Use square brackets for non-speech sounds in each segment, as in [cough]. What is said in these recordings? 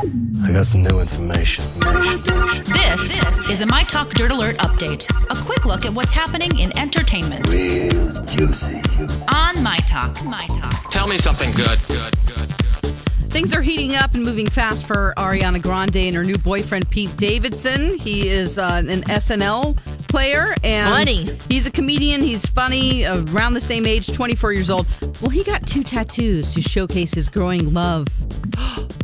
I got some new information. information, information. This, is a My Talk Dirt Alert update. A quick look at what's happening in entertainment Real juicy. on My Talk. My Talk. Tell me something good. Good, good, good. Things are heating up and moving fast for Ariana Grande and her new boyfriend Pete Davidson. He is uh, an SNL player and Funny. he's a comedian. He's funny, around the same age, 24 years old. Well, he got two tattoos to showcase his growing love [gasps]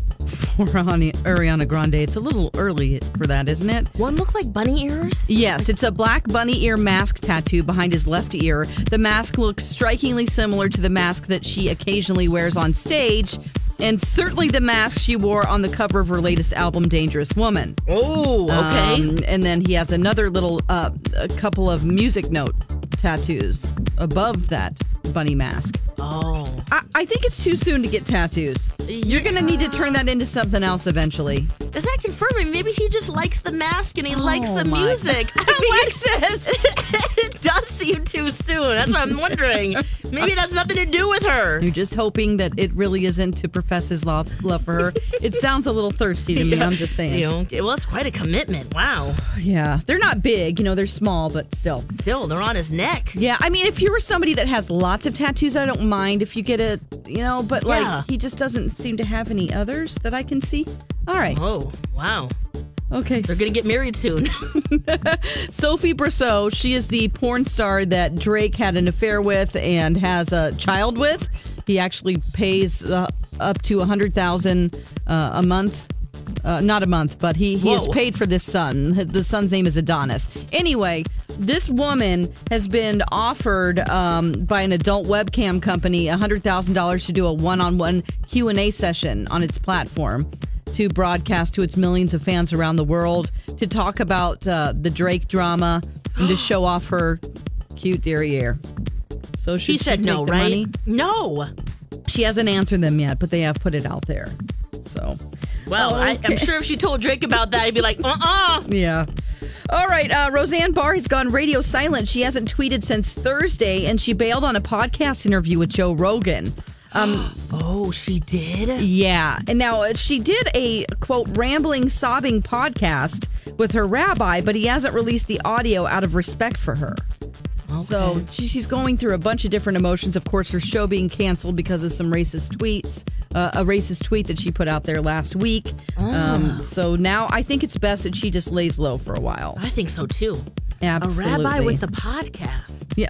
Ani- Ariana Grande. It's a little early for that, isn't it? One looked like bunny ears. Yes, it's a black bunny ear mask tattoo behind his left ear. The mask looks strikingly similar to the mask that she occasionally wears on stage, and certainly the mask she wore on the cover of her latest album, Dangerous Woman. Oh, okay. Um, and then he has another little, uh, a couple of music note tattoos above that bunny mask. oh, I, I think it's too soon to get tattoos. You're going to need to turn that into something else eventually. does that confirm it? Maybe he just likes the mask and he likes the Oh my- music. Alexis! [laughs] [laughs] it does seem too soon. That's what I'm wondering. [laughs] Maybe that's nothing to do with her. You're just hoping that it really isn't to profess his love, love for her. It sounds a little thirsty to me. [laughs] I'm just saying. You know, well, it's quite a commitment. Wow. Yeah, they're not big. You know, they're small, but still. Still, they're on his neck. Yeah, I mean, if you were somebody that has lots of tattoos, I don't mind if you get a, you know, but like Yeah. he just doesn't seem to have any others that I can see. All right, Oh, wow. okay. They're gonna get married soon. [laughs] [laughs] Sophie Brussaux, she is the porn star that Drake had an affair with and has a child with. He actually pays uh, up to a hundred thousand uh, a month. Uh, not a month, but he, he has Whoa. paid for this son. The son's name is Adonis. Anyway, this woman has been offered um, by an adult webcam company $100,000 to do a one-on-one Q&A session on its platform to broadcast to its millions of fans around the world to talk about uh, the Drake drama and to [gasps] show off her cute derriere. So She said no, right? money? No. She hasn't answered them yet, but they have put it out there. So, Well, I, Okay. I'm sure if she told Drake about that, he'd be like, uh uh yeah. All right, uh, Roseanne Barr has gone radio silent. She hasn't tweeted since Thursday, and she bailed on a podcast interview with Joe Rogan. Um, [gasps] Oh, she did? Yeah. And now uh, she did a quote rambling, sobbing podcast with her rabbi, but he hasn't released the audio out of respect for her. So she's going through a bunch of different emotions. Of course, her show being canceled because of some racist tweets, uh, a racist tweet that she put out there last week. Um, so now I think it's best that she just lays low for a while. I think so too. Absolutely. A rabbi with a podcast. yeah.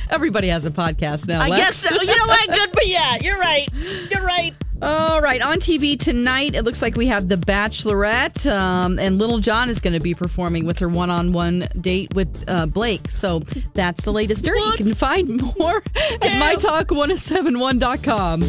[laughs] Everybody has a podcast now. I Lex. guess so. You know what? Good, but yeah, you're right. You're right. All right, on TV tonight, it looks like we have The Bachelorette, um, and Little John is going to be performing with her one on one date with uh, Blake. So that's the latest dirt. You can find [laughs] more at mytalk1071.com.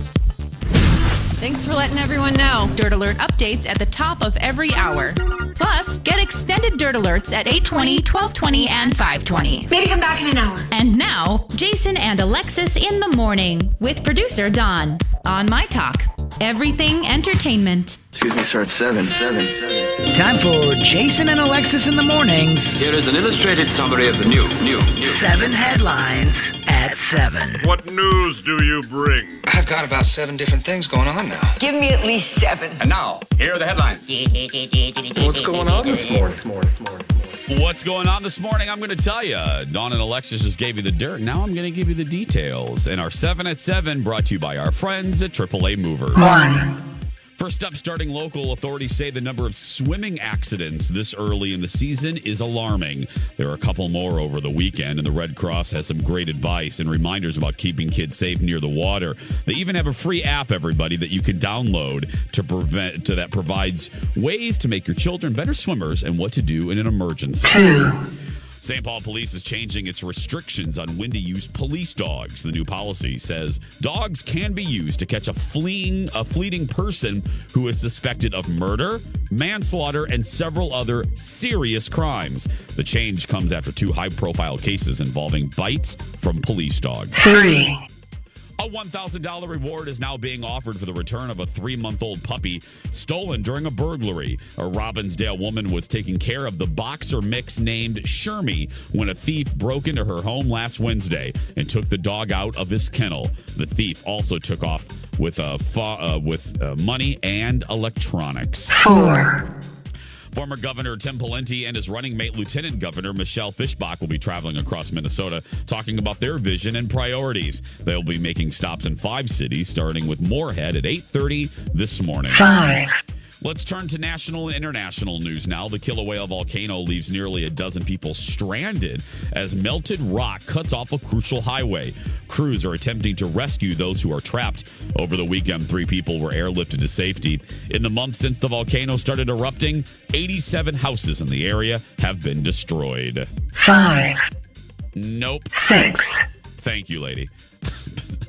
Thanks for letting everyone know. Dirt Alert updates at the top of every hour. Plus, get extended Dirt Alerts at 820, 1220, and 520. Maybe come back in an hour. And now, Jason and Alexis in the morning with producer Don on My Talk. Everything entertainment. Excuse me, sir. It's seven, seven, seven. Time for Jason and Alexis in the mornings. Here is an illustrated summary of the new, new, new. Seven headlines at seven. What news do you bring? I've got about seven different things going on now. Give me at least seven. And now, here are the headlines. What's going on this morning? morning, morning, morning? What's going on this morning? I'm going to tell you. Dawn and Alexis just gave you the dirt. Now I'm going to give you the details. And our 7 at 7 brought to you by our friends at AAA Movers. One. First up, starting local, authorities say the number of swimming accidents this early in the season is alarming. There are a couple more over the weekend, and the Red Cross has some great advice and reminders about keeping kids safe near the water. They even have a free app, everybody, that you can download to prevent to that provides ways to make your children better swimmers and what to do in an emergency. St. Paul Police is changing its restrictions on when to use police dogs. The new policy says dogs can be used to catch a fleeing a fleeting person who is suspected of murder, manslaughter, and several other serious crimes. The change comes after two high-profile cases involving bites from police dogs. Three. A $1,000 reward is now being offered for the return of a three month old puppy stolen during a burglary. A Robbinsdale woman was taking care of the boxer mix named Shermie when a thief broke into her home last Wednesday and took the dog out of his kennel. The thief also took off with, uh, fa- uh, with uh, money and electronics. Four. Former Governor Tim Pawlenty and his running mate Lieutenant Governor Michelle Fischbach will be traveling across Minnesota talking about their vision and priorities. They'll be making stops in five cities starting with Moorhead at 8:30 this morning. Five. Let's turn to national and international news now. The Kilauea volcano leaves nearly a dozen people stranded as melted rock cuts off a crucial highway. Crews are attempting to rescue those who are trapped. Over the weekend, three people were airlifted to safety. In the month since the volcano started erupting, 87 houses in the area have been destroyed. Five. Nope. Six. Thank you, lady.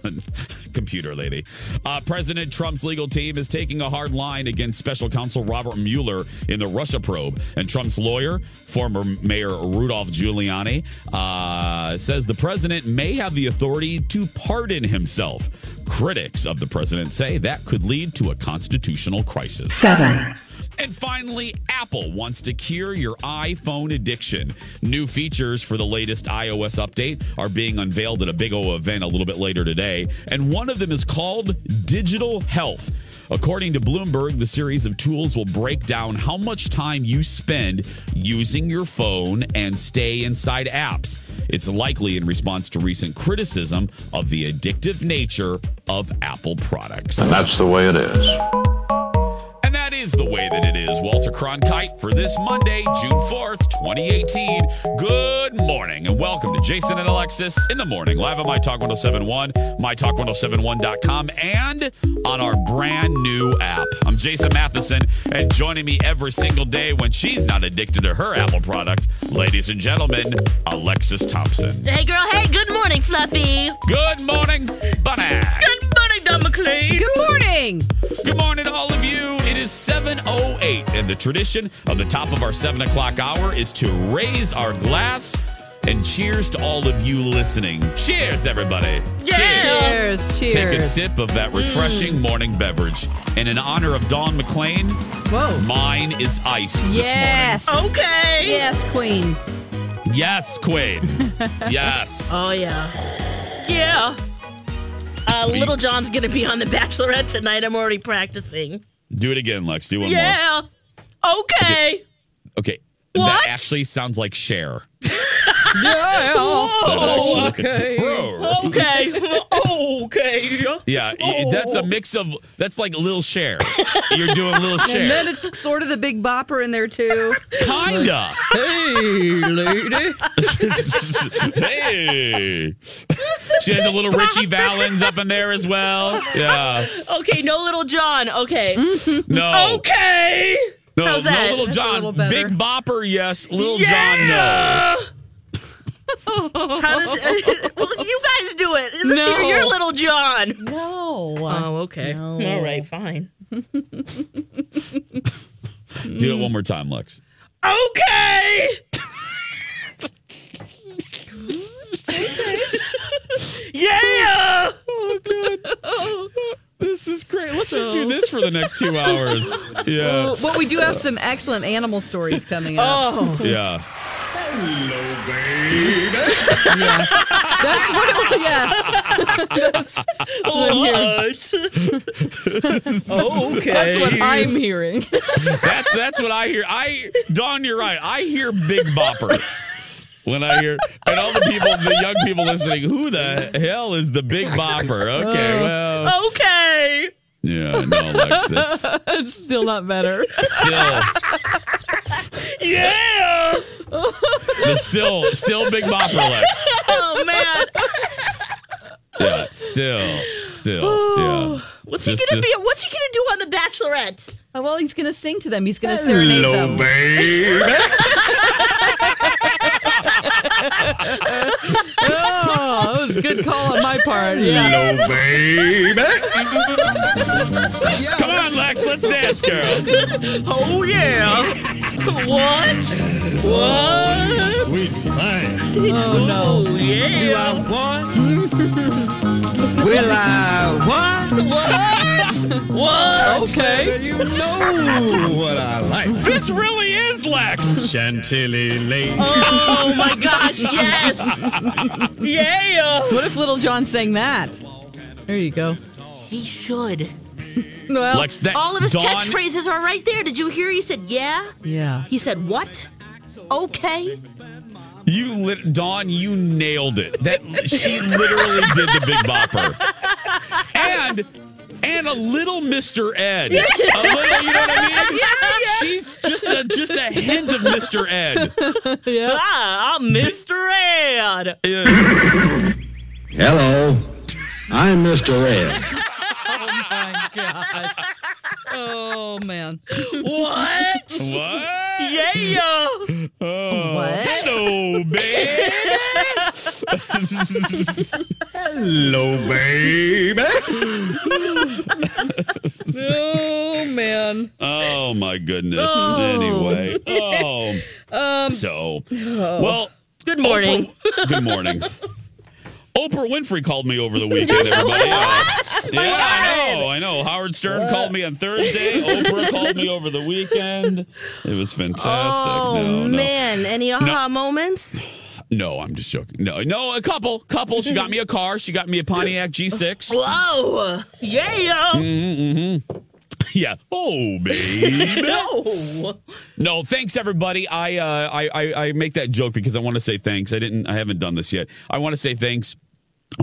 [laughs] Computer lady. Uh, President Trump's legal team is taking a hard line against special counsel Robert Mueller in the Russia probe. And Trump's lawyer, former Mayor Rudolph Giuliani, uh, says the president may have the authority to pardon himself. Critics of the president say that could lead to a constitutional crisis. Seven. And finally, Apple wants to cure your iPhone addiction. New features for the latest iOS update are being unveiled at a big O event a little bit later today. And one of them is called Digital Health. According to Bloomberg, the series of tools will break down how much time you spend using your phone and stay inside apps. It's likely in response to recent criticism of the addictive nature of Apple products. And that's the way it is. And that is the way that it is. Walter Cronkite for this Monday, June 4th, 2018. Good morning and welcome to Jason and Alexis in the morning, live on My Talk 1071, MyTalk1071.com, and on our brand new app. I'm Jason Matheson, and joining me every single day when she's not addicted to her Apple product, ladies and gentlemen, Alexis Thompson. Hey, girl. Hey, good morning, Fluffy. Good morning, Bunny. Good morning, Don McLean. Good morning. Good morning to all of you. It is 7.08, and the tradition of the top of our 7 o'clock hour is to raise our glass and cheers to all of you listening. Cheers, everybody. Cheers. Cheers. Take a sip of that refreshing morning beverage. And in honor of Dawn McLean, Whoa. mine is iced Yes. Okay. Yes, Queen. Yes, Quaid. [laughs] yes. Oh, yeah. Yeah. Uh, Little John's going to be on The Bachelorette tonight. I'm already practicing. Do it again, Lex. Do one more. Yeah. Okay. Okay. What? That actually sounds like Cher. [laughs] Yeah. [laughs] Whoa. okay. Okay. okay. Yeah, i- that's a oh. mix of that's like Lil Cher. You're doing Lil Cher. And then it's sort of the big bopper in there too. Kinda. Hey, lady. hey. She has a little Ritchie Valens up in there as well. Yeah. Okay, no Little John. Okay. No. Okay. No, How's no little John. little. Big Bopper, yes. Lil Jon, no. How does [laughs] well, you guys do it? Let's No. hear your Little John. No. Oh, okay. No. All right, fine. [laughs] Do it one more time, Lex. Okay. yeah. Oh, good. This is great. Let's just do this for the next two hours. [laughs] Yeah. But we do have some excellent animal stories coming up. Oh. Yeah. [laughs] That's what it was. Yeah. [laughs] That's, that's what I'm hearing. [laughs] okay. That's what I'm hearing. That's that's what I hear. I Dawn, you're right. I hear Big Bopper. When I hear and all the people, the young people listening, who the hell is the Big Bopper? Okay, uh, well, Okay. yeah, no, Lex, it's it's still not better. still, Yeah. [laughs] it's still, still Big Bopper, Lex. [laughs] Oh man. Yeah, still, still, yeah. What's Just- he gonna just- be? What's he gonna do on the Bachelorette? Oh, well, he's going to sing to them. He's going to serenade them. [laughs] Oh, that was a good call on my part. Yeah. Come on, Lex, let's dance, girl. Oh yeah. What? What? Oh, no. Oh yeah. Will I what? What? What? Okay. You know [laughs] what I like. This really is Lex. Chantilly lace. Oh my gosh, yes. Yeah. What if Little John sang that? There you go. He should. [laughs] Well, Lex, that All of his Dawn, catchphrases are right there. Did you hear? He said, "Yeah." yeah. He said, "What?" Okay. You lit Dawn, you nailed it. That she literally did the Big Bopper. [laughs] And and a little Mr. Ed. A little, you know what I mean? [laughs] Yeah, yeah. She's just a just a hint of Mr. Ed. [laughs] Ah, I'm Mr. Ed. Yeah. Hello, I'm Mr. Ed. [laughs] Oh, my gosh. Oh, man. What? What? Yeah. Oh, What? Hello, babe. Hello, baby. Oh, man. oh my goodness. Anyway. Oh. Um, So well Good morning. Oprah- good morning. Oprah Winfrey called me over the weekend, [laughs] everybody. What? Yeah, I know, I know. Howard Stern called me on Thursday. Oprah called me over the weekend. It was fantastic. Oh no, no. man, any aha moments? No, I'm just joking. No, no, a couple. Couple. She got me a car. She got me a Pontiac G6. Whoa, yeah. Mm-hmm. Yeah. Oh, baby. [laughs] No. No, thanks everybody. I, uh, I I I make that joke because I want to say thanks. I didn't. I haven't done this yet. I want to say thanks.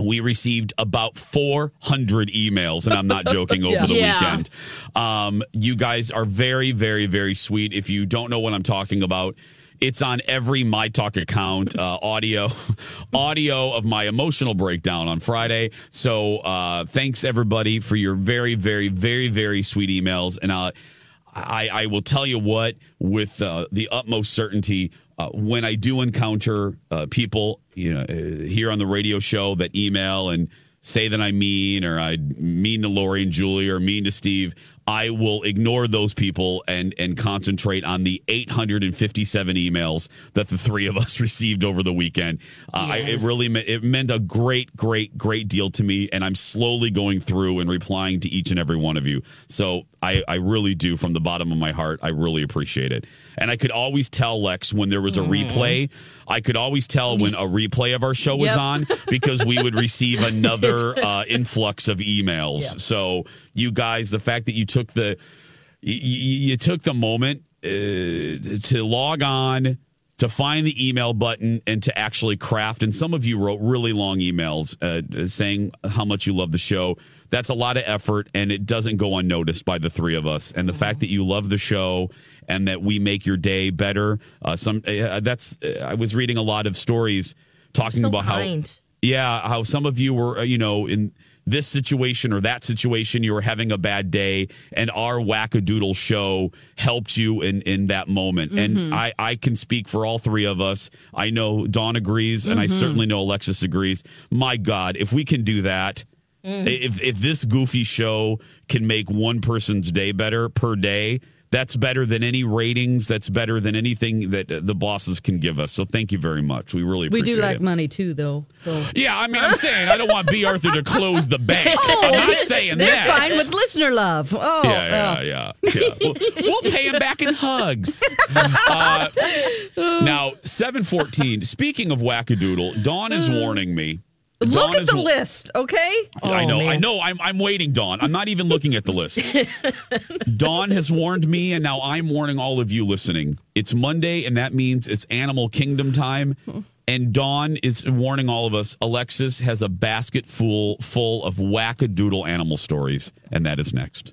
We received about 400 emails, and I'm not joking. [laughs] Over the Yeah. weekend, um, you guys are very, very, very sweet. If you don't know what I'm talking about. It's on every My Talk account, uh, audio, [laughs] audio of my emotional breakdown on Friday. So, uh, thanks everybody for your very, very, very, very sweet emails. And uh, I, I will tell you what, with uh, the utmost certainty, uh, when I do encounter uh, people, you know, uh, here on the radio show that email and say that I'm mean or I mean to Lori and Julie or mean to Steve, I will ignore those people and and concentrate on the 857 emails that the three of us [laughs] received over the weekend. Uh, I, it really meant, it meant a great, great, great deal to me, and I'm slowly going through and replying to each and every one of you. So I, I really do, from the bottom of my heart, I really appreciate it. And I could always tell Lex when there was a replay. I could always tell when a replay of our show was on because we would receive another [laughs] uh, influx of emails. So you guys, the fact that you took the you, you took the moment uh, to log on to find the email button and to actually craft and some of you wrote really long emails uh, saying how much you love the show that's a lot of effort and it doesn't go unnoticed by the three of us and the fact that you love the show and that we make your day better uh, some uh, that's uh, i was reading a lot of stories talking So about kind. how yeah, how some of you were, uh, you know, in this situation or that situation, you were having a bad day, and our wackadoodle show helped you in in that moment. And mm-hmm. I I can speak for all three of us. I know Dawn agrees, and I mm-hmm. certainly know Alexis agrees. My God, if we can do that. Mm. If if this goofy show can make one person's day better per day, that's better than any ratings. That's better than anything that uh, the bosses can give us. So thank you very much. We really We do like it. money too, though. So Yeah, I mean, I'm saying I don't want B. Arthur to close the bank. [laughs] I'm not saying Oh, they're that. fine with listener love. Oh, Yeah, yeah, yeah, yeah. We'll, we'll pay him back in hugs. Uh, [laughs] now, seven fourteen. Speaking of wackadoodle, Dawn is warning me Look Dawn at is- the list, okay? I Oh, know, I know. I'm, I'm waiting, Dawn. I'm not even looking at the list. [laughs] Dawn has warned me, and now I'm warning all of you listening. It's Monday, and that means it's Animal Kingdom time. And Dawn is warning all of us. Alexis has a basket full full of wackadoodle animal stories, and that is next.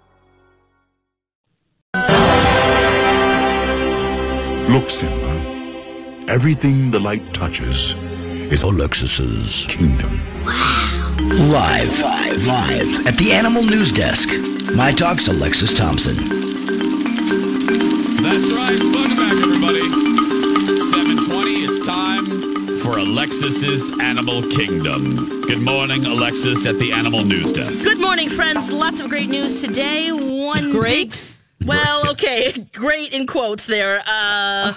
Look, Simba. Everything the light touches is Alexis's kingdom. Live, live, live at the Animal News Desk. My Talk's Alexis Thompson. That's right. Welcome back, everybody. 720. It's time for Alexis's Animal Kingdom. Good morning, Alexis, at the Animal News Desk. Good morning, friends. Lots of great news today. One Great. Well, okay, [laughs] great in quotes there. Uh,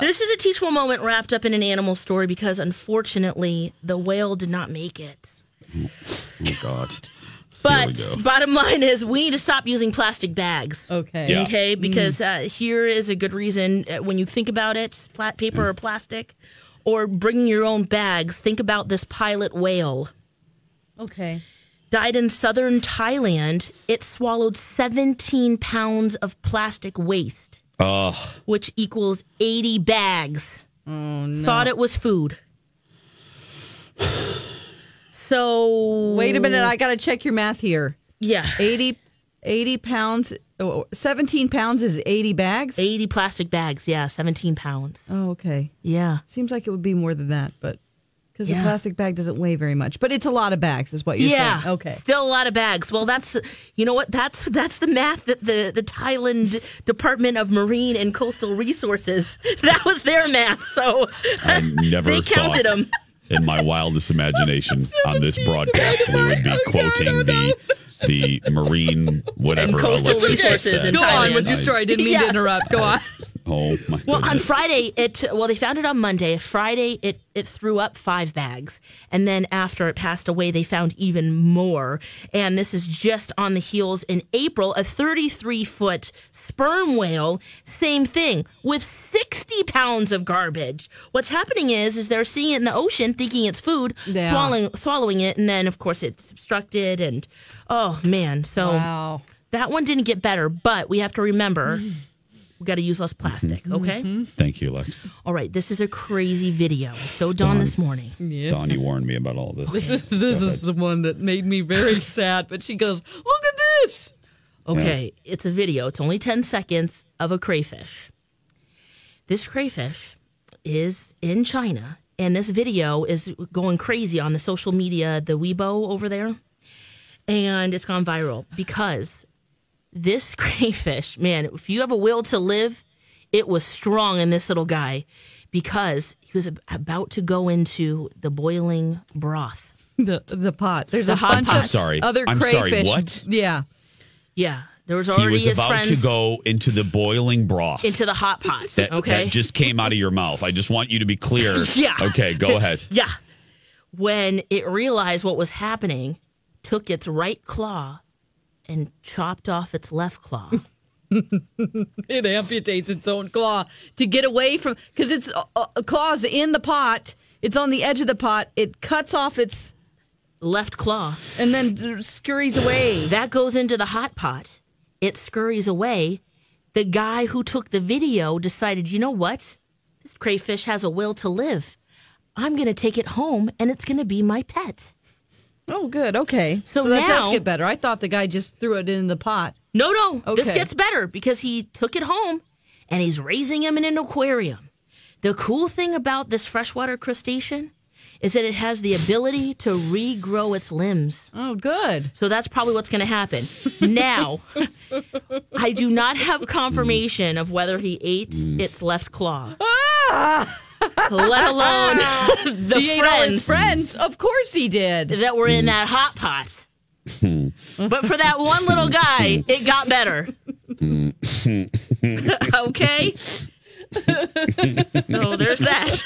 this is a teachable moment wrapped up in an animal story because unfortunately the whale did not make it. Oh, God. But go. bottom line is we need to stop using plastic bags. Okay. Yeah. Okay, because uh, here is a good reason uh, when you think about it, pla- paper or plastic, or bringing your own bags. Think about this pilot whale. Okay. Died in southern Thailand. It swallowed 17 pounds of plastic waste, Ugh. which equals 80 bags. Oh, no. Thought it was food. So Wait a minute. I got to check your math here. yeah, 80, 80 pounds, oh, 17 pounds is 80 bags? 80 plastic bags. Yeah, 17 pounds. Oh, okay. Yeah. Seems like it would be more than that, but because Yeah. a plastic bag doesn't weigh very much. But it's a lot of bags, is what you're yeah. saying. Okay. Still a lot of bags. Well, that's you know what? That's that's the math that the the Thailand Department of Marine and Coastal Resources [laughs] that was their math. So I never they counted them. in my wildest imagination [laughs] on this broadcast we would be [laughs] oh, quoting the the marine whatever And coastal resources in Go on with your story. I didn't mean to interrupt. Go on. Oh my god. Well, on. Friday, it well they found it on Monday. Friday, it it threw up five bags, and then after it passed away, they found even more. And this is just on the heels in April, a 33 foot sperm whale, same thing with 60 pounds of garbage. What's happening is is they're seeing it in the ocean, thinking it's food, Yeah. swallowing swallowing it, and then of course it's obstructed. And oh man, so Wow. that one didn't get better, but we have to remember. [sighs] [sniffs] We got to use less plastic, mm-hmm. okay? Mm-hmm. Thank you, Lex. All right, this is a crazy video. I showed Dawn this morning. Yeah. Donnie warned me about all this. This is this is the one that made me very [laughs] sad. But she goes, "Look at this." Okay, it's a video. It's only 10 seconds of a crayfish. This crayfish is in China, and this video is going crazy on the social media, the Weibo over there. And it's gone viral because this [laughs] crayfish, man, if you have a will to live, it was strong in this little guy because he was ab- about to go into the boiling broth. The the pot. There's The a hot bunch pot. of I'm sorry. other I'm sorry, crayfish. what? Yeah. Yeah, there was already He already was his about friends to go into the boiling broth. into the hot pot. that, okay. that just came out of your mouth. I just want you to be clear. [laughs] Yeah. Okay, go ahead. [laughs] Yeah. When it realized what was happening, took its right claw and chopped off its left claw. [laughs] It amputates its own claw to get away from because its uh, uh, claws in the pot. It's on the edge of the pot. It cuts off its left claw and then scurries away. That goes into the hot pot. It scurries away. The guy who took the video decided, you know what? This crayfish has a will to live. I'm going to take it home and it's going to be my pet. Oh, good. Okay. So So, that does now- get better. I thought the guy just threw it in the pot. No, no. This gets better because he took it home and he's raising him in an aquarium. The cool thing about this freshwater crustacean is that it has the ability to regrow its limbs. Oh, good. So that's probably what's going to happen. Now, [laughs] I do not have confirmation of whether he ate mm. its left claw, ah! Let [laughs] alone [laughs] the he ate all his friends. Of course he did. that were in that hot pot. Hmm. but for that one little guy, hmm. it got better. Hmm. [laughs] okay? [laughs] so there's that.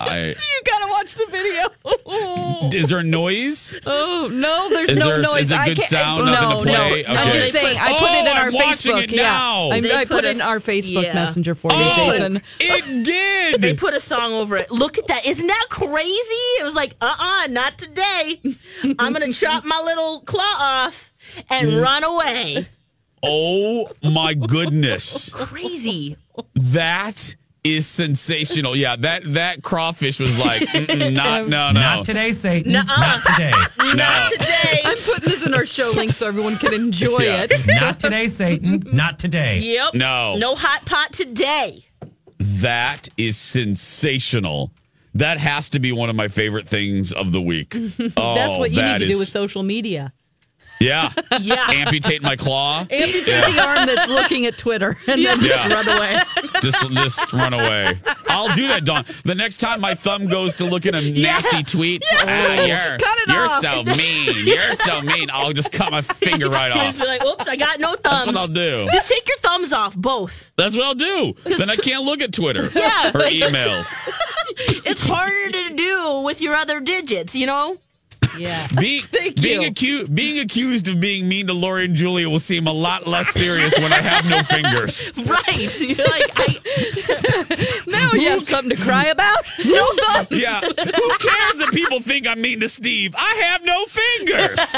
I, [laughs] You gotta watch the video. is there noise? Oh no, there's Is no there- noise. is it I good can't. sound? no, Nothing to play? no. I'm just saying. I put Oh, it in our I'm Facebook. it now. Yeah, I, They I put put a it in our Facebook yeah. Messenger for you, Oh, Jason. It did. They put a song over it. Look at that. Isn't that crazy? It was like, uh uh not today. I'm going to chop my little claw off and run away. Oh my goodness. Crazy. That is sensational. Yeah, that that crawfish was like, not no no. Not today, Satan. Nuh-uh. Not today. [laughs] Not today. I'm putting this in our show link so everyone can enjoy Yeah. it. [laughs] Not today, Satan. Not today. Yep. No. No hot pot today. That is sensational. That has to be one of my favorite things of the week. [laughs] Oh, That's what you need that to do with social media. Yeah. Yeah. Amputate my claw. Amputate Yeah. the arm that's looking at Twitter and then just Yeah. run away. Just just run away. I'll do that, Dawn. The next time my thumb goes to look at a nasty tweet, ah, you're, Cut it you're off. so mean. You're so mean. I'll just cut my finger right off. just be like, oops, I got no thumbs. That's what I'll do. Just take your thumbs off, both. That's what I'll do. Then I can't look at Twitter Yeah. or emails. [laughs] It's harder to do with your other digits, you know? Yeah. [laughs] Being [laughs] being accused being accused of being mean to Lori and Julia will seem a lot less serious when I have no [laughs] fingers. Right. You're like, I, Now you have something to cry about? No thumbs. Yeah. Who cares if people think I'm mean to Steve? I have no fingers.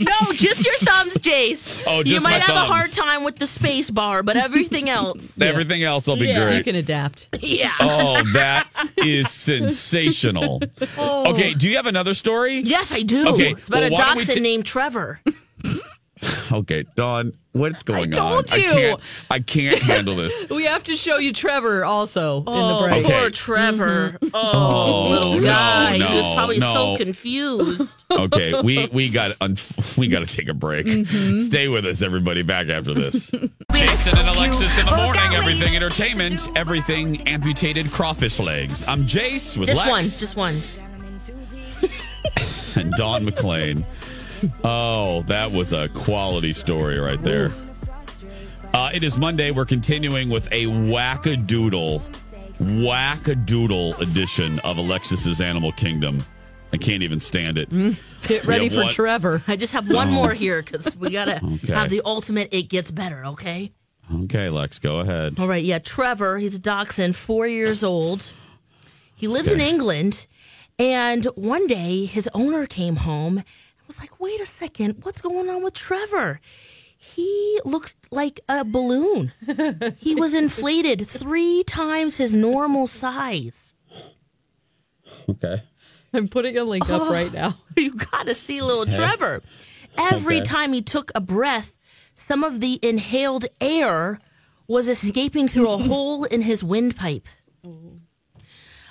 no, just your thumbs, Jace. Oh, just you might my have a hard time with the space bar, but everything else. Everything else will be Yeah. great. You can adapt. Yeah. Oh, that is sensational. Oh. Okay, do you have another story? Yes, I do. Okay, It's about well, a why dachshund ta- named Trevor. [laughs] Okay, Dawn, what's going told on? you. I can't, I can't handle this. [laughs] We have to show you Trevor also in the Oh, break. Okay. poor Trevor. Oh, Oh, little no, guy. he was no, probably so confused. [laughs] Okay, we we got un- we got to take a break. Mm-hmm. Stay with us, everybody. Back after this. Jason and Alexis in the morning. Everything entertainment. Everything amputated crawfish legs. I'm Jace with Just Lex one. Just one. And [laughs] Don McClain. Oh, that was a quality story right there. Uh, it is Monday. We're continuing with a wackadoodle, wackadoodle edition of Alexis's Animal Kingdom. I can't even stand it. Get We ready for one- Trevor. I just have one more here because we got to [laughs] Okay. have the ultimate it gets better, okay? Okay, Lex, go ahead. All right, yeah. Trevor, he's a dachshund, four years old. He lives in England. And one day his owner came home and was like, wait a second, what's going on with Trevor? He looked like a balloon. he was [laughs] inflated three times his normal size. Okay. I'm putting a link up right oh, now. [laughs] You gotta see little Trevor. Every Okay. time he took a breath, some of the inhaled air was escaping through a [laughs] hole in his windpipe.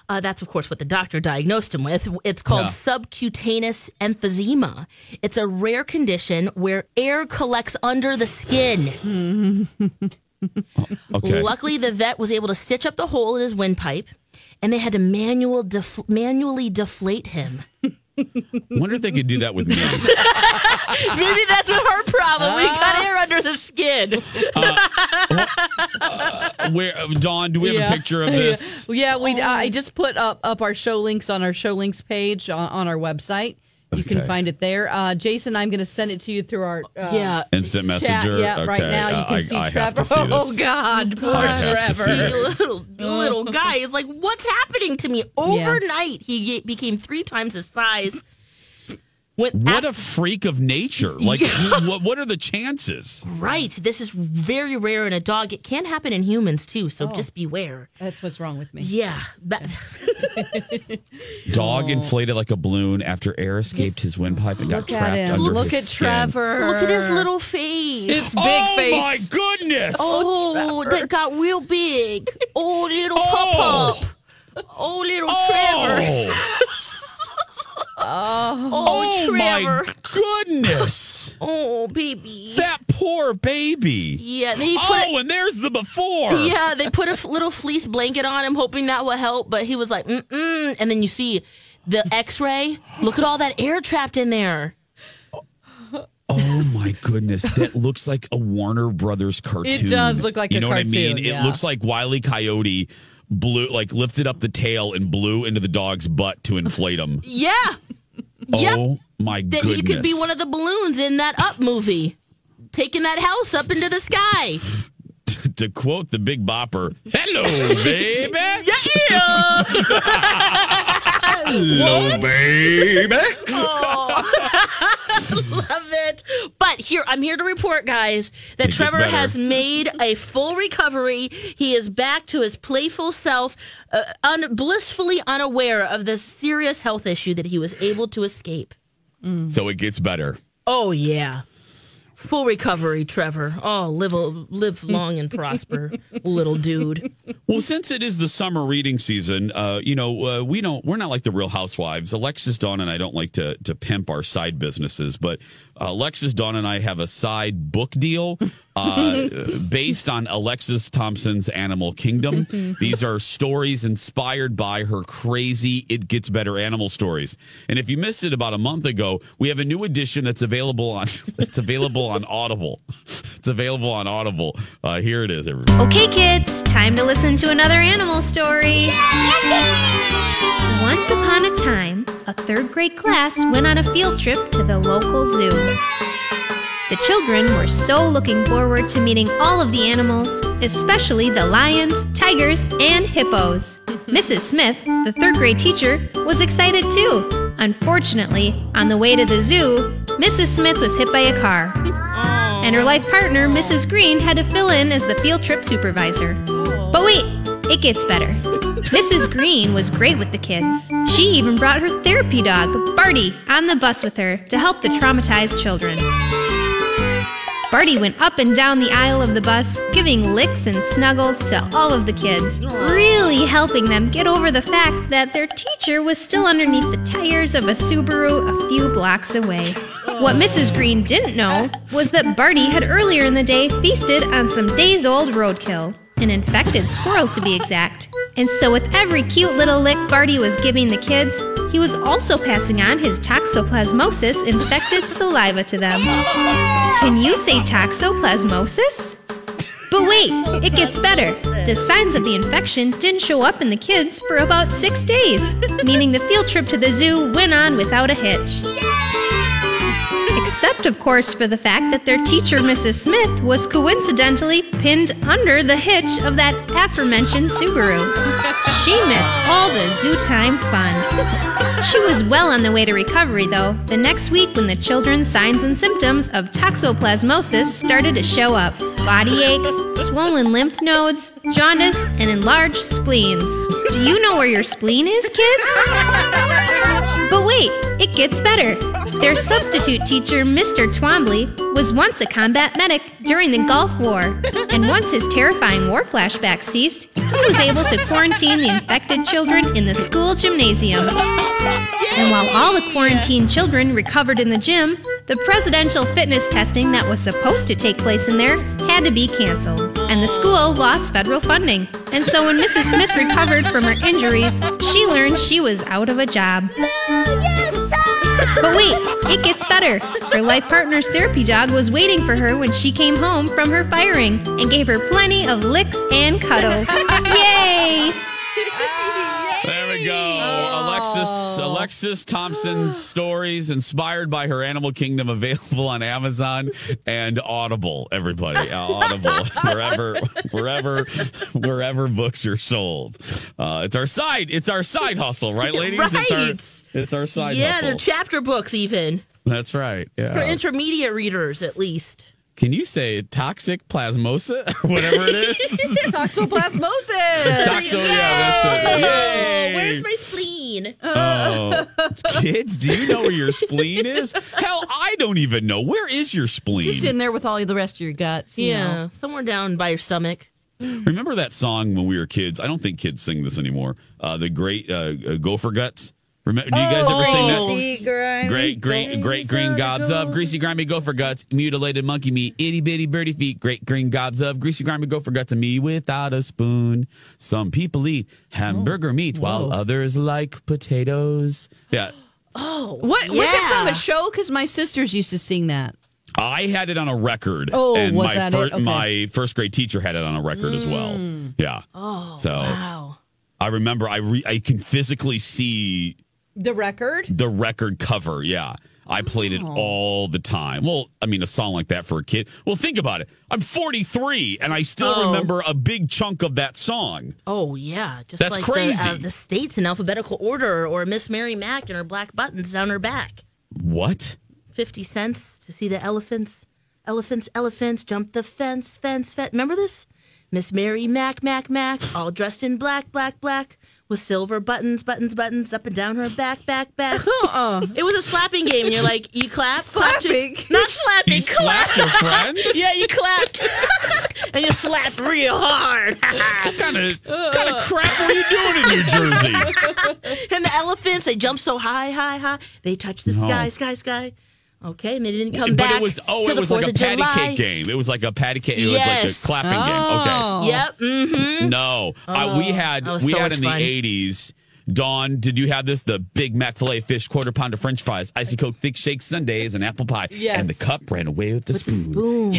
Uh, that's, of course, what the doctor diagnosed him with. It's called Yeah. subcutaneous emphysema. It's a rare condition where air collects under the skin. [laughs] Okay. Luckily, the vet was able to stitch up the hole in his windpipe, and they had to manual def- manually deflate him. Wonder if they could do that with me. [laughs] Maybe that's what her problem. We got ah. air under the skin. Uh, uh, where, uh, Dawn? Do we have a picture of [laughs] this? Yeah, we. I just put up up our show links on our show links page on, on our website. You can find it there. Uh, Jason, I'm going to send it to you through our uh, Yeah. Instant chat. messenger. Yeah, right now you can I, see I have Trevor. to see [laughs] this. Oh God, poor I have to see Trevor. this. little little [laughs] guy is like, what's happening to me? Overnight, he became three times his size. When What a freak of nature! [laughs] Like, what what are the chances? Right. This is very rare in a dog. It can happen in humans too, so Oh. just beware. That's what's wrong with me. Yeah. But [laughs] Dog oh. inflated like a balloon after air escaped his windpipe and got Look at trapped him. under Look his at skin. Trevor. look at his little face. His big oh face. Oh my goodness! Oh, that got real big. Oh, little Oh. pup pup. Oh, little oh! Trevor. [laughs] Oh, Oh, my goodness! [laughs] Oh, baby. That poor baby. Yeah, they put Oh, and there's the before. Yeah, they put a little fleece blanket on him, hoping that would help. But he was like, mm mm. And then you see the X-ray. Look at all that air trapped in there. Oh my goodness, that [laughs] looks like a Warner Brothers cartoon. It does look like a you know what I mean. cartoon, It looks like Wiley Coyote blew, like lifted up the tail and blew into the dog's butt to inflate him. [laughs] Yeah, oh Yep. Oh my that goodness! he could be one of the balloons in that Up movie, taking that house up into the sky. [laughs] to quote the Big Bopper, "Hello, [laughs] baby." Hello, baby. [laughs] Love it. But here, I'm here to report, guys, that It Trevor has made a full recovery. He is back to his playful self, uh, un- blissfully unaware of the serious health issue that he was able to escape. So it gets better. Oh yeah. Full recovery, Trevor. Oh, live a, live long and prosper, [laughs] little dude. Well, since it is the summer reading season, uh, you know, uh, we don't, we're not like the Real Housewives. Alexis, Dawn, and I don't like to to pimp our side businesses, but uh, Alexis, Dawn, and I have a side book deal uh, [laughs] based on Alexis Thompson's Animal Kingdom. These are stories inspired by her crazy "It Gets Better" animal stories. And if you missed it about a month ago, we have a new edition that's available on [laughs] that's available on Audible. It's available on Audible. Uh, here it is, everybody. Okay, kids, time to listen to another animal story. Once upon a time, a third grade class went on a field trip to the local zoo. The children were so looking forward to meeting all of the animals, especially the lions, tigers, and hippos. Mrs. Smith, the third grade teacher, was excited too. Unfortunately, on the way to the zoo, Mrs. Smith was hit by a car. And her life partner, Mrs. Green, had to fill in as the field trip supervisor. But wait, it gets better. [laughs] Mrs. Green was great with the kids. She even brought her therapy dog, Barty, on the bus with her to help the traumatized children. Barty went up and down the aisle of the bus, giving licks and snuggles to all of the kids, really helping them get over the fact that their teacher was still underneath the tires of a Subaru a few blocks away. What Mrs. Green didn't know was that Barty had earlier in the day feasted on some days old roadkill, an infected squirrel to be exact. And so, with every cute little lick Barty was giving the kids, he was also passing on his toxoplasmosis infected saliva to them. Can you say toxoplasmosis? But wait, it gets better. The signs of the infection didn't show up in the kids for about six days, meaning the field trip to the zoo went on without a hitch. Except, of course, for the fact that their teacher, Mrs. Smith, was coincidentally pinned under the hitch of that aforementioned Subaru. She missed all the zoo time fun. She was well on the way to recovery, though, the next week when the children's signs and symptoms of toxoplasmosis started to show up body aches, swollen lymph nodes, jaundice, and enlarged spleens. Do you know where your spleen is, kids? But wait, it gets better. Their substitute teacher, Mr. Twombly, was once a combat medic during the Gulf War, and once his terrifying war flashbacks ceased, he was able to quarantine the infected children in the school gymnasium. And while all the quarantined children recovered in the gym, the presidential fitness testing that was supposed to take place in there had to be canceled, and the school lost federal funding. And so when Mrs. Smith recovered from her injuries, she learned she was out of a job. But wait, it gets better. Her life partner's therapy dog was waiting for her when she came home from her firing and gave her plenty of licks and cuddles. [laughs] Yay! There we go. Alexis Alexis Thompson's [sighs] stories inspired by her Animal Kingdom available on Amazon and Audible. Everybody, Uh, Audible [laughs] wherever wherever wherever books are sold. Uh, it's our side. It's our side hustle, right, [laughs] ladies? It's Right. our it's our side yeah, hustle. they're chapter books even That's right. Yeah. for intermediate readers at least. Can you say toxic plasmosa or [laughs] whatever it is? Toxoplasmosis. Toxo, yeah, that's it. Yay. Where's my spleen? Oh, [laughs] kids, do you know where your spleen is? [laughs] Hell, I don't even know. Where is your spleen? Just in there with all the rest of your guts. you yeah, know. somewhere down by your stomach. Remember that song when we were kids? I don't think kids sing this anymore. Uh, the great uh, uh, Gopher Guts. Remember, do you guys ever sing that? Oh, greasy, grimy, Great, great, great green gobs of greasy, grimy gopher guts, mutilated monkey meat, itty bitty birdie feet, great green gobs of greasy, grimy gopher guts, and me without a spoon. Some people eat hamburger meat oh, while others like potatoes. Yeah, [gasps] Oh, What was it from a show? Because my sisters used to sing that. I had it on a record. Oh, and was my that fir- it? Okay. my first grade teacher had it on a record as well. Mm. Yeah. Oh, So wow. I remember I re- I can physically see The record? the record cover. Yeah. I played it all the time. Well, I mean, a song like that for a kid. Well, think about it. I'm 43 and I still Oh. remember a big chunk of that song. Oh yeah, just That's like crazy. The, uh, the states in alphabetical order, or Miss Mary Mack and her black buttons down her back. What? Fifty cents to see the elephants, elephants, elephants jump the fence, fence, fence. Remember this? Miss Mary Mack, Mack, Mack, all dressed in black, black, black, with silver buttons, buttons, buttons up and down her back, back, back. [laughs] Uh-uh. It was a slapping game, and you're like, you clap, clap to- Slapping? not slapping, You clap. slapped your friends? [laughs] Yeah, you clapped, [laughs] and you slapped real hard. What kind of kind of crap were you doing in New Jersey? and the elephants, they jump so high, high, high. They touch the No. sky, sky, sky. Okay, and they didn't come but back. But it was oh, it was like a patty July. cake game. It was like a patty cake. It Yes. was like a clapping game. Okay. Yep. Mm-hmm. No, uh, we had we so had in the eighties. Dawn, did you have this? The Big Mac filet fish, quarter pounder French fries, icy coke, thick shake sundaes, and apple pie. Yes. And the cup ran away with the With the spoon. spoon.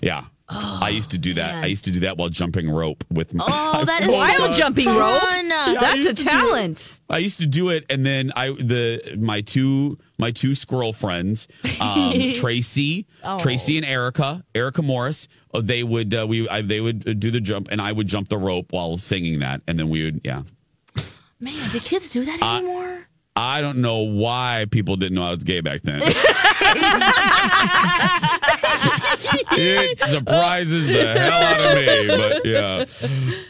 Yeah. I used to do [gasps] that. man. I used to do that while jumping rope with. my- Oh, [laughs] that is Wild so jumping fun. rope. I That's a used to do it. talent. I used to do it, and then I the my two my two squirrel friends, um, [laughs] Tracy, Oh. Tracy and Erica, Erica Morris. uh, They would uh, we I, they would uh, do the jump, and I would jump the rope while singing that, and then we would yeah. Man, do kids do that Uh, anymore? I don't know why people didn't know I was gay back then. [laughs] it surprises the hell out of me, but yeah.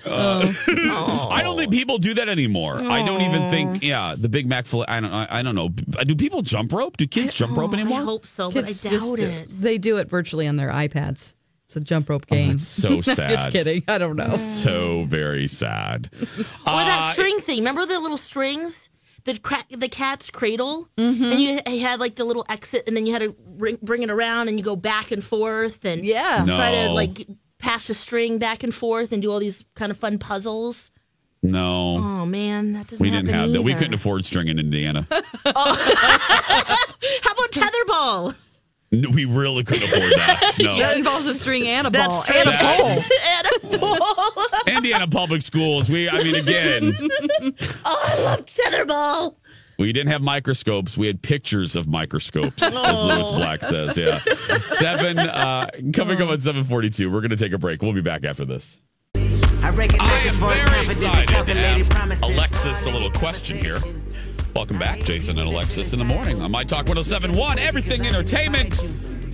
Uh, I don't think people do that anymore. I don't even think. Yeah, the Big Mac fillet. I don't. I, I don't know. Do people jump rope? Do kids jump rope anymore? I hope so, but Kids I doubt do- it. They do it virtually on their iPads. It's a jump rope game. Oh, that's so [laughs] just kidding. I don't know. So very sad. Or that Uh, string thing. Remember the little strings? The cra- the cat's cradle, mm-hmm. and you you had like the little exit, and then you had to bring, bring it around, and you go back and forth, and Yeah. try to like pass the string back and forth, and do all these kind of fun puzzles. No. Oh man, that doesn't. we didn't happen have that. We couldn't afford string in Indiana. [laughs] [laughs] How about tetherball? No, we really couldn't afford that. [laughs] No. That involves a string and a ball That's and a pole. and a ball. [laughs] Indiana public schools. We, I mean, again, [laughs] oh, I love tetherball. we didn't have microscopes. We had pictures of microscopes, as Lewis Black says. Yeah. Seven, uh, coming up at 742. We're going to take a break. We'll be back after this. I I am your voice, very excited to ask. Alexis a little question here. Welcome back, Jason and Alexis in the morning on My Talk 1071. Everything entertainment,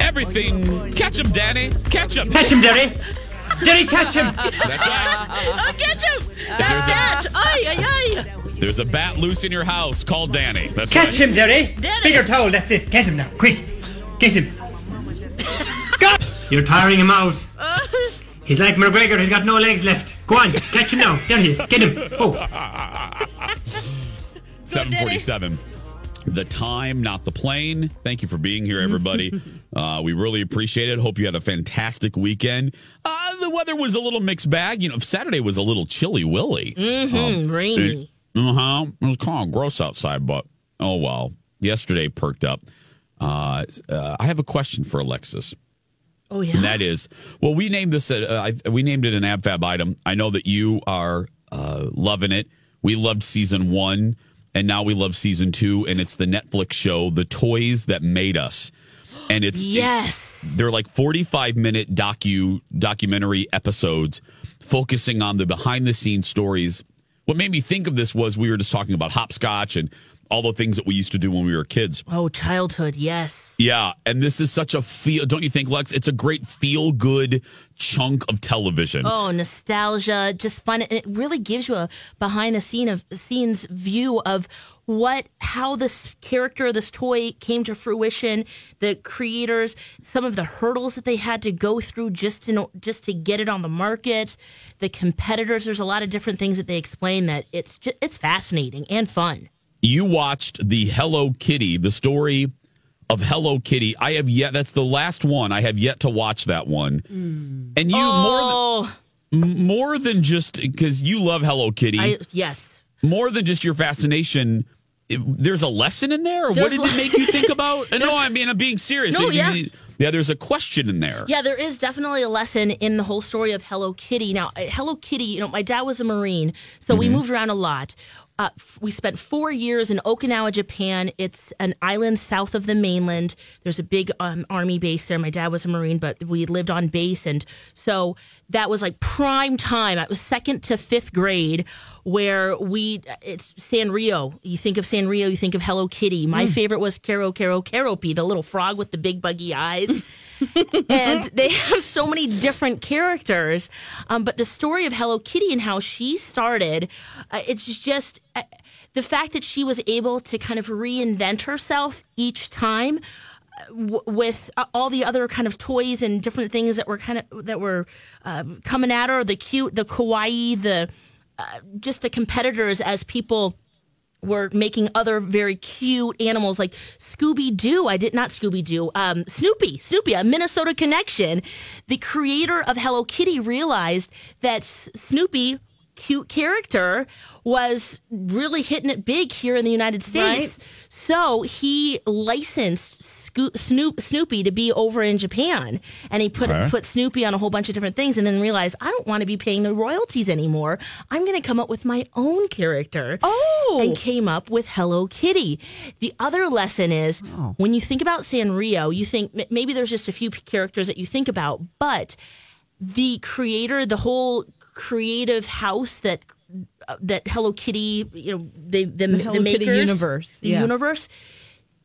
everything. Catch him, Danny. Catch him. Catch him, Derry. Derry, catch him. That's right. I'll get you. There's That's a- Ay, ay, ay. There's a bat loose in your house called Danny. That's Catch right. him, Derry. Derry. Bigger towel, that's it. Catch him now, quick. Get him. Got. You're tiring him out. [laughs] He's like McGregor, he's got no legs left. Go on, catch him now. There he is. Get him. Oh. 747. The time, not the plane. Thank you for being here, everybody. [laughs] uh, we really appreciate it. Hope you had a fantastic weekend. Uh, the weather was a little mixed bag. You know, Saturday was a little chilly willy. Mm-hmm. Rainy. Uh huh. It was kind of gross outside, but oh well. Yesterday perked up. Uh, uh, I have a question for Alexis. Oh yeah. And that is, well, we named this, uh, I, we named it an AbFab item. I know that you are uh, loving it. We loved season one, and now we love season two, and it's the Netflix show, The Toys That Made Us. And it's Yes. they're like 45 minute docu documentary episodes focusing on the behind the scenes stories. What made me think of this was we were just talking about hopscotch and all the things that we used to do when we were kids. Oh, childhood, yes. Yeah, and this is such a feel. Don't you think, Lex? It's a great feel good chunk of television. Oh, nostalgia, just fun. And it really gives you a behind the scene of scenes view of what how this character, of this toy came to fruition, the creators, some of the hurdles that they had to go through just to just to get it on the market, the competitors. There's a lot of different things that they explain that it's just, it's fascinating and fun. You watched the Hello Kitty, the story of Hello Kitty. I have yet. That's the last one. I have yet to watch that one. And you Oh. more than, more than just because you love Hello Kitty. I, yes. more than just your fascination. it- there's a lesson in there. Or what did it make you think about? [laughs] no, I mean I'm being serious. No, You- yeah. yeah. There's a question in there. Yeah, there is definitely a lesson in the whole story of Hello Kitty. Now, uh, Hello Kitty, you know, my dad was a Marine, so we moved around a lot. Uh, f- we spent four years in Okinawa, Japan. It's an island south of the mainland. There's a big um, army base there. My dad was a Marine, but we lived on base. And so that was like prime time. It was second to fifth grade where we, it's Sanrio. You think of Sanrio, you think of Hello Kitty. My favorite was Kero Kero Keroppi, the little frog with the big buggy eyes [laughs] [laughs] and they have so many different characters. Um, but the story of Hello Kitty and how she started, uh, it's just uh, the fact that she was able to kind of reinvent herself each time. uh, With uh, all the other kind of toys and different things that were kind of that were um, coming at her, the cute, the kawaii, the uh, just the competitors as people were making other very cute animals like Scooby Doo. I did not Scooby Doo. Um, Snoopy, Snoopy, a Minnesota connection. The creator of Hello Kitty realized that Snoopy, cute character, was really hitting it big here in the United States. So he licensed. Scoo- Snoop, Snoopy to be over in Japan, and he put Okay. put Snoopy on a whole bunch of different things, and then realized I don't want to be paying the royalties anymore. I'm going to come up with my own character. Oh, and came up with Hello Kitty. The other lesson is when you think about Sanrio, you think maybe there's just a few characters that you think about, but the creator, the whole creative house that uh, that Hello Kitty, you know, they the, the, Hello Kitty makers, universe, the yeah. universe.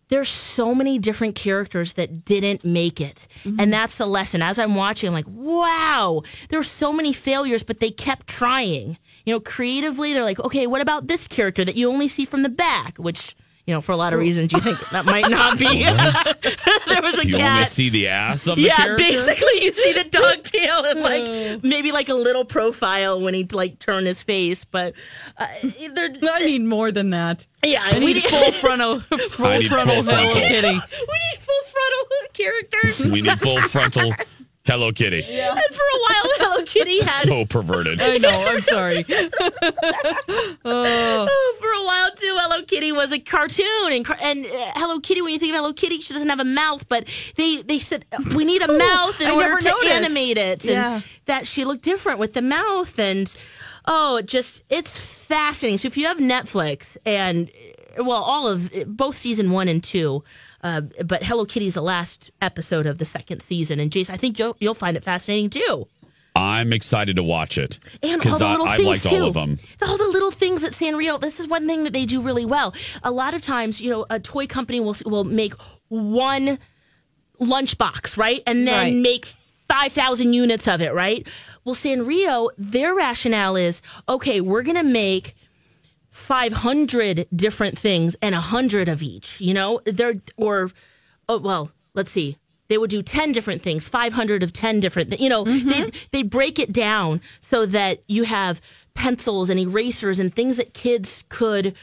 There's so many different characters that didn't make it. Mm-hmm. And that's the lesson. As I'm watching, I'm like, wow, there's so many failures, but they kept trying. You know, creatively, they're like, okay, what about this character that you only see from the back? Which, you know, for a lot of reasons, you think that might not be. [laughs] [laughs] there was a You cat. only see the ass of the yeah, character. basically, you see the dog [laughs] tail and like maybe like a little profile when he like turned his face, but uh, I need more than that. yeah, I need full frontal, full I need frontal Hello frontal. Kitty. we need full frontal characters. We need full frontal Hello Kitty. Yeah. And for a while, Hello Kitty had. So perverted. I know. I'm sorry. Oh, for a while too, Hello Kitty was a cartoon, and and uh, Hello Kitty. When you think of Hello Kitty, she doesn't have a mouth, but they they said uh, we need a mouth in I order to noticed. animate it, and that she looked different with the mouth, and oh, it just it's fascinating. So if you have Netflix and uh, well, all of both season one and two. Uh, but Hello Kitty's the last episode of the second season, and Jason, I think you'll you'll find it fascinating too. I'm excited to watch it And all because the I, little I things liked too. all of them. All the little things at Sanrio. This is one thing that they do really well. A lot of times, you know, a toy company will will make one lunchbox, right, and then Right. make five thousand units of it, right. Well, Sanrio, their rationale is okay. We're gonna make. 500 different things and a 100 of each you know they're or oh well let's see they would do 10 different things 500 of 10 different you know they they break it down so that you have pencils and erasers and things that kids could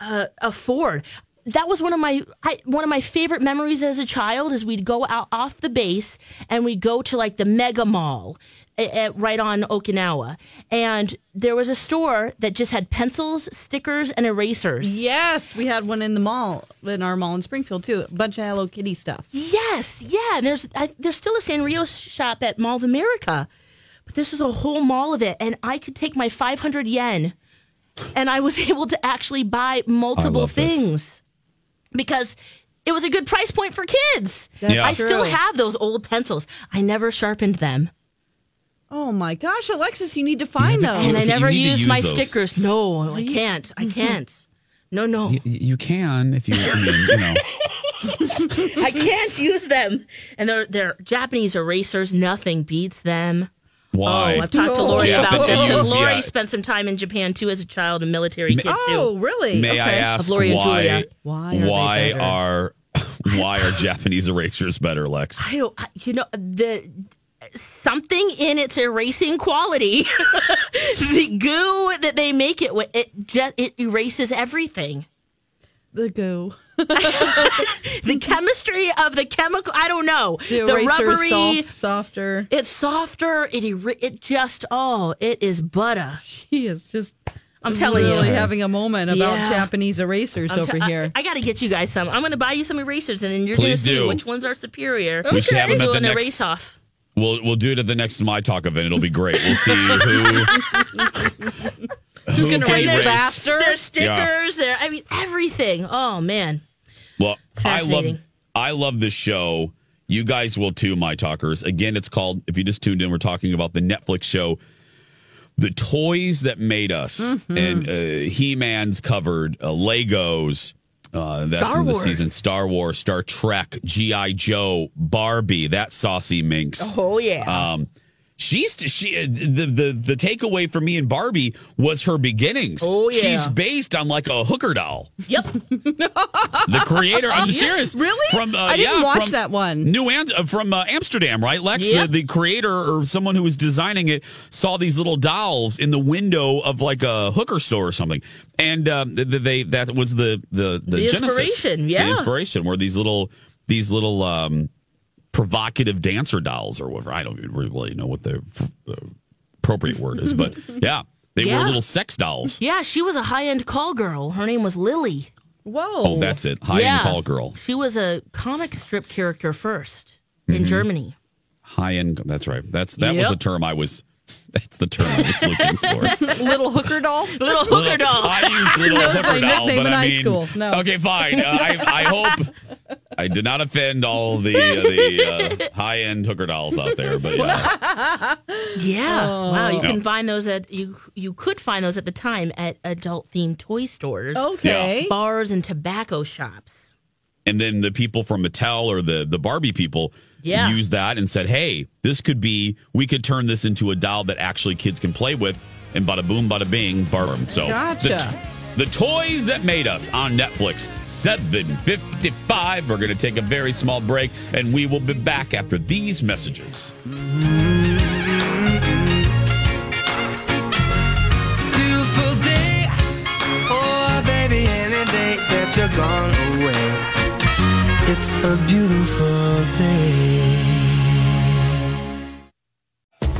uh, afford that was one of my I, one of my favorite memories as a child is we'd go out off the base and we'd go to like the mega mall eh, eh, right on Okinawa and there was a store that just had pencils stickers and erasers Yes, we had one in the mall, in our mall in Springfield too. A bunch of Hello Kitty stuff. Yes, yeah. And there's I, there's still a Sanrio shop at Mall of America, but this is a whole mall of it, and I could take my 500 yen and I was [laughs] able to actually buy multiple things. this. Things because it was a good price point for kids. Yeah. I still have those old pencils. I never sharpened them, Oh my gosh, Alexis, you need to find those. and I never need to used use my those. stickers. No, I can't. I mhm. can't. No, no. Y- you can if you, I mean, you know. [laughs] I can't use them. And they're they're Japanese erasers. Nothing beats them. Why? Oh, I've talked to Lori about this because Japanese, Lori yeah. spent some time in Japan too as a child, a military kid too. Oh, really? May I Okay. ask Lori and why? Julia. Why are why better? are [laughs] why are Japanese erasers better, Lex? I don't. I- You know the something in its erasing quality. [laughs] the goo that they make it with it just it erases everything. The goo. [laughs] The chemistry of the chemical. I don't know. The eraser rubbery. soft, softer. It's softer. It er- it just oh, it is butter. She is just. I'm telling really you. having a moment about Yeah. Japanese erasers I'm over here. I, got to get you guys some. I'm going to buy you some erasers, and then you're going to Please see which ones are superior. We should have them at the an next- erase off. We'll we'll do it at the next My Talk event. It'll be great. We'll see who [laughs] who can erase faster? Their stickers, their I mean everything. Oh man. Well, I love I love this show. You guys will too, my talkers. Again, it's called. If you just tuned in, we're talking about the Netflix show, "The Toys That Made Us," Mm-hmm. and uh, He Man's covered, uh, Legos. Uh, that's Star in the Wars. season. Star Wars, Star Trek, GI Joe, Barbie. That saucy minx. Oh yeah. Um, she's she the the the takeaway for me and Barbie was her beginnings. Oh, yeah. she's based on like a hooker doll. yep. The creator, [laughs] I'm serious. Really? From uh, I didn't yeah, watch from that one. New Am- uh, from uh, Amsterdam, right? Lex, Yep. the, the creator or someone who was designing it saw these little dolls in the window of like a hooker store or something, and um, th- th- they that was the the the, The genesis, inspiration, the yeah. inspiration were these little these little um, provocative dancer dolls or whatever. I don't really know what the uh, appropriate word is, but [laughs] yeah, they were little sex dolls. Yeah, she was a high end call girl. Her name was Lily. Whoa. Oh, that's it. High Yeah. end call girl. She was a comic strip character 1st Mm-hmm. in Germany. High end. That's right. That's that was Yep. the term I was. That's the term I was looking for. [laughs] little hooker doll. [laughs] Little hooker doll. I use little That was hooker my doll, nickname but in I high mean, school. No. Okay, fine. Uh, I, I hope I did not offend all the uh, the uh, high end hooker dolls out there, but yeah. [laughs] Yeah. Wow. You Yeah. can find those at you. You could find those at the time at adult themed toy stores, Okay. bars, and tobacco shops. And then the people from Mattel or the the Barbie people Yeah. used that and said, "Hey, this could be. We could turn this into a doll that actually kids can play with." And bada boom, bada bing, Barbie. So Gotcha. the, the toys that made us on Netflix, seven fifty five. We're going to take a very small break, and we will be back after these messages. Beautiful day. Oh, baby, any day that you're gone away. It's a beautiful day.